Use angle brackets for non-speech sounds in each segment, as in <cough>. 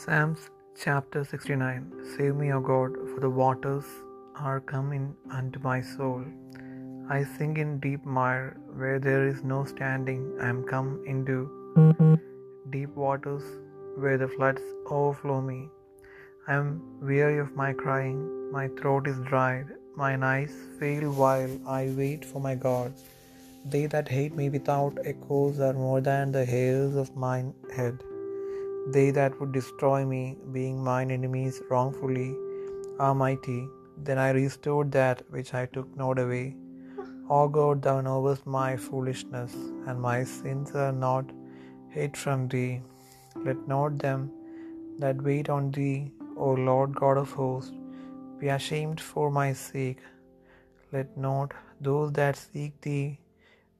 Psalms chapter 69 Save me, O God, for the waters are come in unto my soul. I sink in deep mire, where there is no standing. I am come into deep waters, where the floods overflow me. I am weary of my crying, my throat is dried, mine eyes fail while I wait for my God. They that hate me without a cause are more than the hairs of mine head. They that would destroy me, being mine enemies wrongfully, are mighty. Then I restored that which I took not away. <laughs> O God, thou knowest my foolishness, and my sins are not hid from thee. Let not them that wait on thee, O Lord God of hosts, be ashamed for my sake. Let not those that seek thee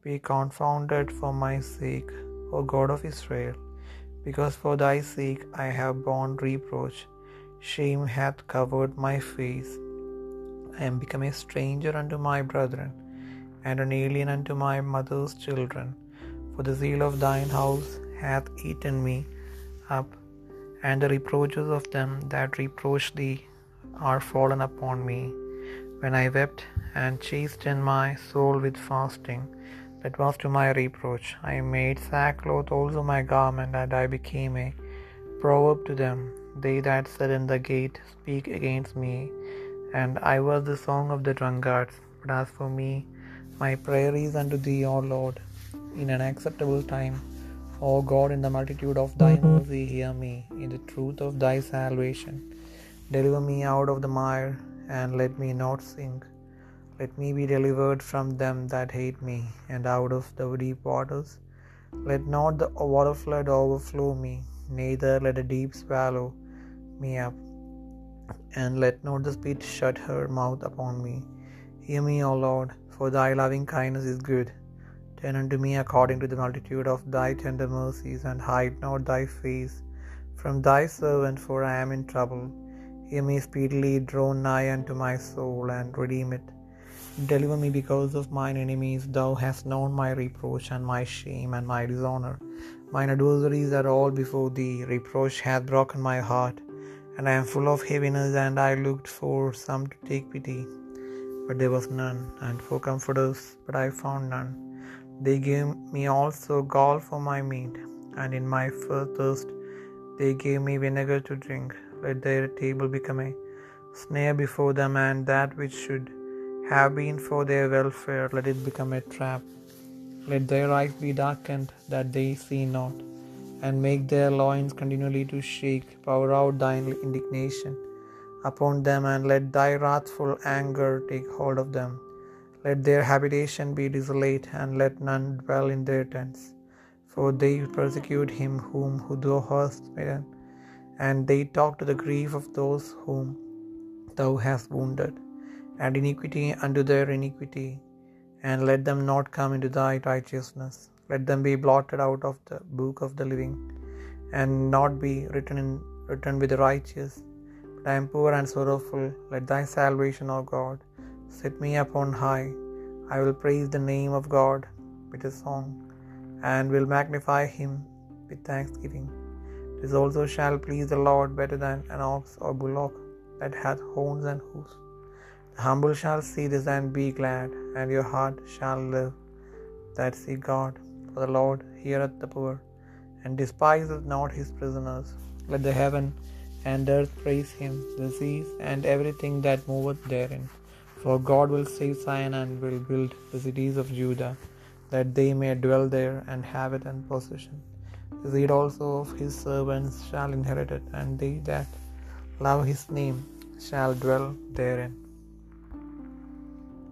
be confounded for my sake, O God of Israel. Because for thy sake I have borne reproach, shame hath covered my face. I am become a stranger unto my brethren, and an alien unto my mother's children. For the zeal of thine house hath eaten me up, and the reproaches of them that reproach thee are fallen upon me. When I wept and chastened my soul with fasting, that was to my reproach. I made sackcloth also my garment, and I became a proverb to them. They that sit in the gate speak against me, and I was the song of the drunkards. But as for me, my prayer is unto thee, O Lord, in an acceptable time. O God, in the multitude of thy mm-hmm. mercy, hear me, in the truth of thy salvation. Deliver me out of the mire, and let me not sink. Let me be delivered from them that hate me, and out of the deep waters. Let not the water flood overflow me, neither let the deep swallow me up. And let not the spit shut her mouth upon me. Hear me, O Lord, for thy loving kindness is good. Turn unto me according to the multitude of thy tender mercies, and hide not thy face from thy servant, for I am in trouble. Hear me speedily, draw nigh unto my soul, and redeem it. Deliver me because of mine enemies. Thou hast known my reproach and my shame and my dishonor. Mine adversaries are all before thee. Reproach hath broken my heart, and I am full of heaviness. And I looked for some to take pity, but there was none, and for comforters, but I found none. They gave me also gall for my meat, and in my thirst they gave me vinegar to drink. Let their table become a snare before them, and that which should have been for their welfare, let it become a trap. Let their eyes be darkened, that they see not, and make their loins continually to shake. Pour out thine indignation upon them, and let thy wrathful anger take hold of them. Let their habitation be desolate, and let none dwell in their tents. For they persecute him whom thou hast smitten, and they talk to the grief of those whom thou hast wounded add iniquity unto their iniquity, and let them not come into thy righteousness. Let them be blotted out of the book of the living, and not be written in written with the righteous. But I am poor and sorrowful. Let thy salvation, O God, set me upon high. I will praise the name of God with a song, and will magnify him with thanksgiving. This also shall please the Lord better than an ox or bullock that hath horns and hoofs. Humble shall see this and be glad, and your heart shall live that see God. For the Lord heareth the poor, and despiseth not his prisoners. Let the heaven and earth praise him, the seas and everything that moveth therein. For God will save Zion and will build the cities of Judah, that they may dwell there and have it in possession. The seed also of his servants shall inherit it, and they that love his name shall dwell therein.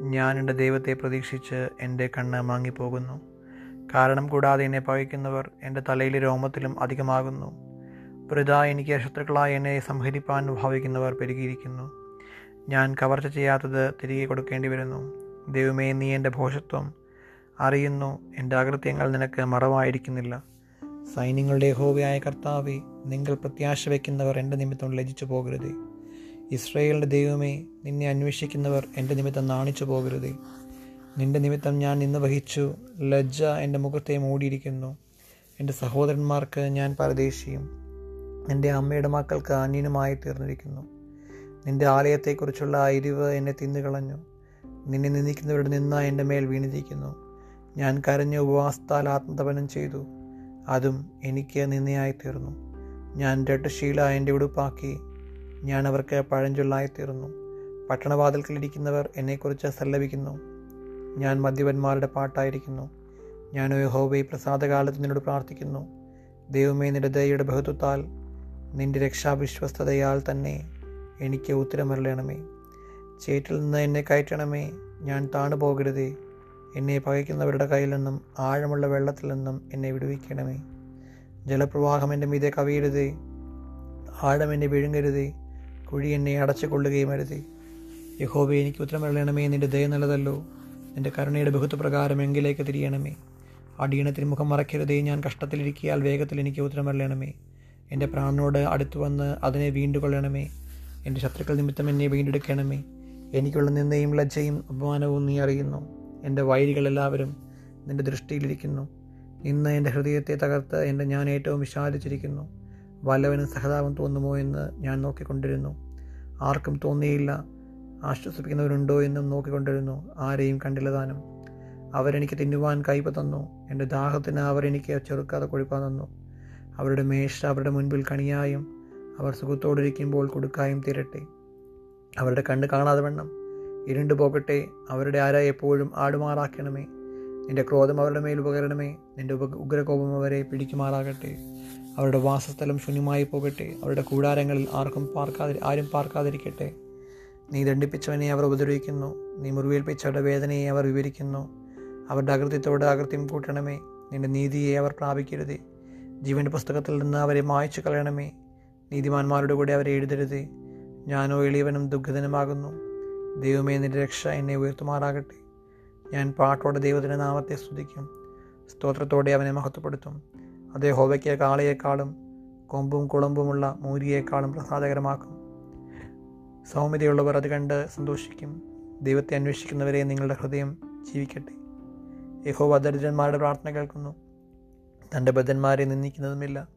ഞാൻ എന്റെ ദൈവത്തെ പ്രതീക്ഷിച്ച് എന്റെ കണ്ണ് മാങ്ങിപ്പോകുന്നു. കാരണം കൂടാതെ എന്നെ പകയ്ക്കുന്നവർ എന്റെ തലയിലെ രോമത്തിലും അധികമാകുന്നു. വൃത എനിക്ക് ശത്രുക്കളായി എന്നെ സംഹരിപ്പാൻ ഭാവിക്കുന്നവർ പെരുകിയിരിക്കുന്നു. ഞാൻ കവർച്ച ചെയ്യാത്തത് തിരികെ കൊടുക്കേണ്ടി വരുന്നു. ദൈവമേ നീ എന്റെ ഭോഷത്വം. അറിയുന്നു എന്റെ അകൃത്യങ്ങൾ നിനക്ക് മറവായിരിക്കുന്നില്ല. സൈന്യങ്ങളുടെ ഹോവയായ കർത്താവെ നിങ്ങൾ പ്രത്യാശ വയ്ക്കുന്നവർ എന്റെ നിമിത്തം ലജിച്ചു പോകരുതേ ഇസ്രയേലിന്റെ ദൈവമേ നിന്നെ അന്വേഷിക്കുന്നവർ എന്റെ നിമിത്തം നാണിച്ചു പോകരുതേ. നിന്റെ നിമിത്തം ഞാൻ നിന്ന് വഹിച്ചു. ലജ്ജ എന്റെ മുഖത്തെ മൂടിയിരിക്കുന്നു. എന്റെ സഹോദരന്മാർക്ക് ഞാൻ പരദേശിയും എന്റെ അമ്മയുടെ മക്കൾക്ക് അന്യനുമായി തീർന്നിരിക്കുന്നു. നിന്റെ ആലയത്തെക്കുറിച്ചുള്ള അരിവ് എന്നെ തിന്നുകളഞ്ഞു. നിന്നെ നിന്ദിക്കുന്നവരുടെ നിന്ന് എന്റെ മേൽ വീണിരിക്കുന്നു. ഞാൻ കരഞ്ഞ് ഉപവാസത്താൽ ആത്മതപനം ചെയ്തു. അതും എനിക്ക് നിന്നയായി തീർന്നു. ഞാൻ രട്ടശീല എന്റെ ഉടുപ്പാക്കി. ഞാൻ അവർക്ക് പഴഞ്ചൊല്ലായിത്തീർന്നു. പട്ടണവാതിൽക്കലിരിക്കുന്നവർ എന്നെക്കുറിച്ച് സല്ലപിക്കുന്നു ഞാൻ മദ്യപന്മാരുടെ പാട്ടായിരിക്കുന്നു. ഞാൻ യഹോബൈ പ്രസാദകാലത്ത് നിന്നോട് പ്രാർത്ഥിക്കുന്നു. ദൈവമേ നിന്റെ ദയയുടെ ബഹുത്വത്താൽ നിന്റെ രക്ഷാവിശ്വസ്തതയാൽ തന്നെ എനിക്ക് ഉത്തരമരളയണമേ ചേറ്റിൽ നിന്ന് എന്നെ കയറ്റണമേ. ഞാൻ താണു പോകരുതേ എന്നെ പകയ്ക്കുന്നവരുടെ കയ്യിൽ നിന്നും ആഴമുള്ള വെള്ളത്തിൽ നിന്നും എന്നെ വിടുവിക്കണമേ. ജലപ്രവാഹം എന്റെ മീതെ കവിയരുതേ. ആഴം എന്നെ വിഴുങ്ങരുതേ. കുഴി എന്നെ അടച്ചുകൊള്ളുകയും കൊള്ളുകയും അരുതേ യഹോബെ എനിക്ക് ഉത്തരമരണമേ നിന്റെ ദയ നല്ലതല്ലോ. നിന്റെ കരുണയുടെ ബഹുത്വപ്രകാരം എങ്കിലേക്ക് തിരിയണമേ. അടിയണത്തിന് മുഖം മറക്കരുതേ ഞാൻ കഷ്ടത്തിലിരിക്കിയാൽ വേഗത്തിൽ എനിക്ക് ഉത്തരമരളയണമേ എന്റെ പ്രാണനോട് അടുത്തു വന്ന് അതിനെ വീണ്ടുകൊള്ളണമേ. എന്റെ ശത്രുക്കൾ നിമിത്തം എന്നെ വീണ്ടെടുക്കണമേ. എനിക്കുള്ള നിന്ദയും ലജ്ജയും അപമാനവും നീ അറിയുന്നു. എന്റെ വൈരികളെല്ലാവരും നിന്റെ ദൃഷ്ടിയിലിരിക്കുന്നു. ഇന്ന് എന്റെ ഹൃദയത്തെ തകർത്ത് എന്റെ ഞാൻ ഏറ്റവും വിഷാദിച്ചിരിക്കുന്നു വല്ലവനും സഹതാപം തോന്നുമോ എന്ന് ഞാൻ നോക്കിക്കൊണ്ടിരുന്നു. ആർക്കും തോന്നിയില്ല. ആശ്വസിപ്പിക്കുന്നവരുണ്ടോ എന്നും നോക്കിക്കൊണ്ടിരുന്നു. ആരെയും കണ്ടില്ല താനും. അവരെനിക്ക് തിന്നുവാൻ കയ്പ തന്നു. എന്റെ ദാഹത്തിന് അവരെനിക്ക് ചെറുക്കാതെ കൊഴുപ്പാൻ തന്നു. അവരുടെ മേശ അവരുടെ മുൻപിൽ കണിയായും അവർ സുഖത്തോടിരിക്കുമ്പോൾ കൊടുക്കായും തീരട്ടെ. അവരുടെ കണ്ണ് കാണാതെ വണ്ണം. ഇരുണ്ടു പോകട്ടെ. അവരുടെ ആര എപ്പോഴും ആടുമാറാക്കണമേ. നിന്റെ ക്രോധം അവരുടെ മേൽ ഉപകരണമേ. നിന്റെ ഉപ ഉഗ്രകോപം അവരെ പിടിക്കുമാറാകട്ടെ. അവരുടെ വാസസ്ഥലം ശൂന്യമായി പോകട്ടെ. അവരുടെ കൂടാരങ്ങളിൽ ആർക്കും പാർക്കാതി ആരും പാർക്കാതിരിക്കട്ടെ. നീ ദണ്ഡിപ്പിച്ചവനെ അവർ ഉപദ്രവിക്കുന്നു. നീ മുറിവേൽപ്പിച്ചവരുടെ വേദനയെ അവർ വിവരിക്കുന്നു. അവരുടെ അകൃത്യത്തോട് അകൃത്യം കൂട്ടണമേ നിന്റെ നീതിയെ അവർ പ്രാപിക്കരുതേ. ജീവന്റെ പുസ്തകത്തിൽ നിന്ന് അവരെ മായ്ച്ചു കളയണമേ. നീതിമാന്മാരുടെ കൂടെ അവരെ എഴുതരുതേ. ഞാനോ എളിയവനും ദുഃഖിതനുമാകുന്നു. ദൈവമേ നിന്റെ രക്ഷ എന്നെ ഉയർത്തുമാറാകട്ടെ. ഞാൻ പാട്ടോടെ ദൈവത്തിന്റെ നാമത്തെ സ്തുതിക്കും. സ്തോത്രത്തോടെ അവനെ മഹത്വപ്പെടുത്തും. അതേ ഹോവയ്ക്ക് കാളയേക്കാളും കൊമ്പും കുളമ്പുമുള്ള മൂരിയേക്കാളും പ്രസാദകരമാക്കും. സൗമ്യതയുള്ളവർ അത് കണ്ട് സന്തോഷിക്കും. ദൈവത്തെ അന്വേഷിക്കുന്നവരെ നിങ്ങളുടെ ഹൃദയം ജീവിക്കട്ടെ. യഹോവ ദരിദ്രന്മാരുടെ പ്രാർത്ഥന കേൾക്കുന്നു. തന്റെ ബദ്ധന്മാരെ നിന്ദിക്കുന്നതുമില്ല.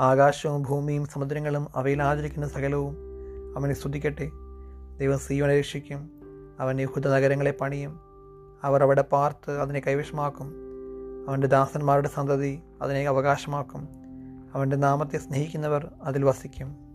ആകാശവും ഭൂമിയും സമുദ്രങ്ങളും അവയിൽ ആചരിക്കുന്ന സകലവും അവനെ സ്തുതിക്കട്ടെ. ദൈവം സീവനെ രക്ഷിക്കും. അവൻ യഹൂദ നഗരങ്ങളെ പണിയും. അവർ അവിടെ പാർത്ത് അതിനെ കൈവശമാക്കും. അവന്റെ ദാസന്മാരുടെ സന്തതി അതിനെ അവകാശമാക്കും. അവന്റെ നാമത്തെ സ്നേഹിക്കുന്നവർ അതിൽ വസിക്കും.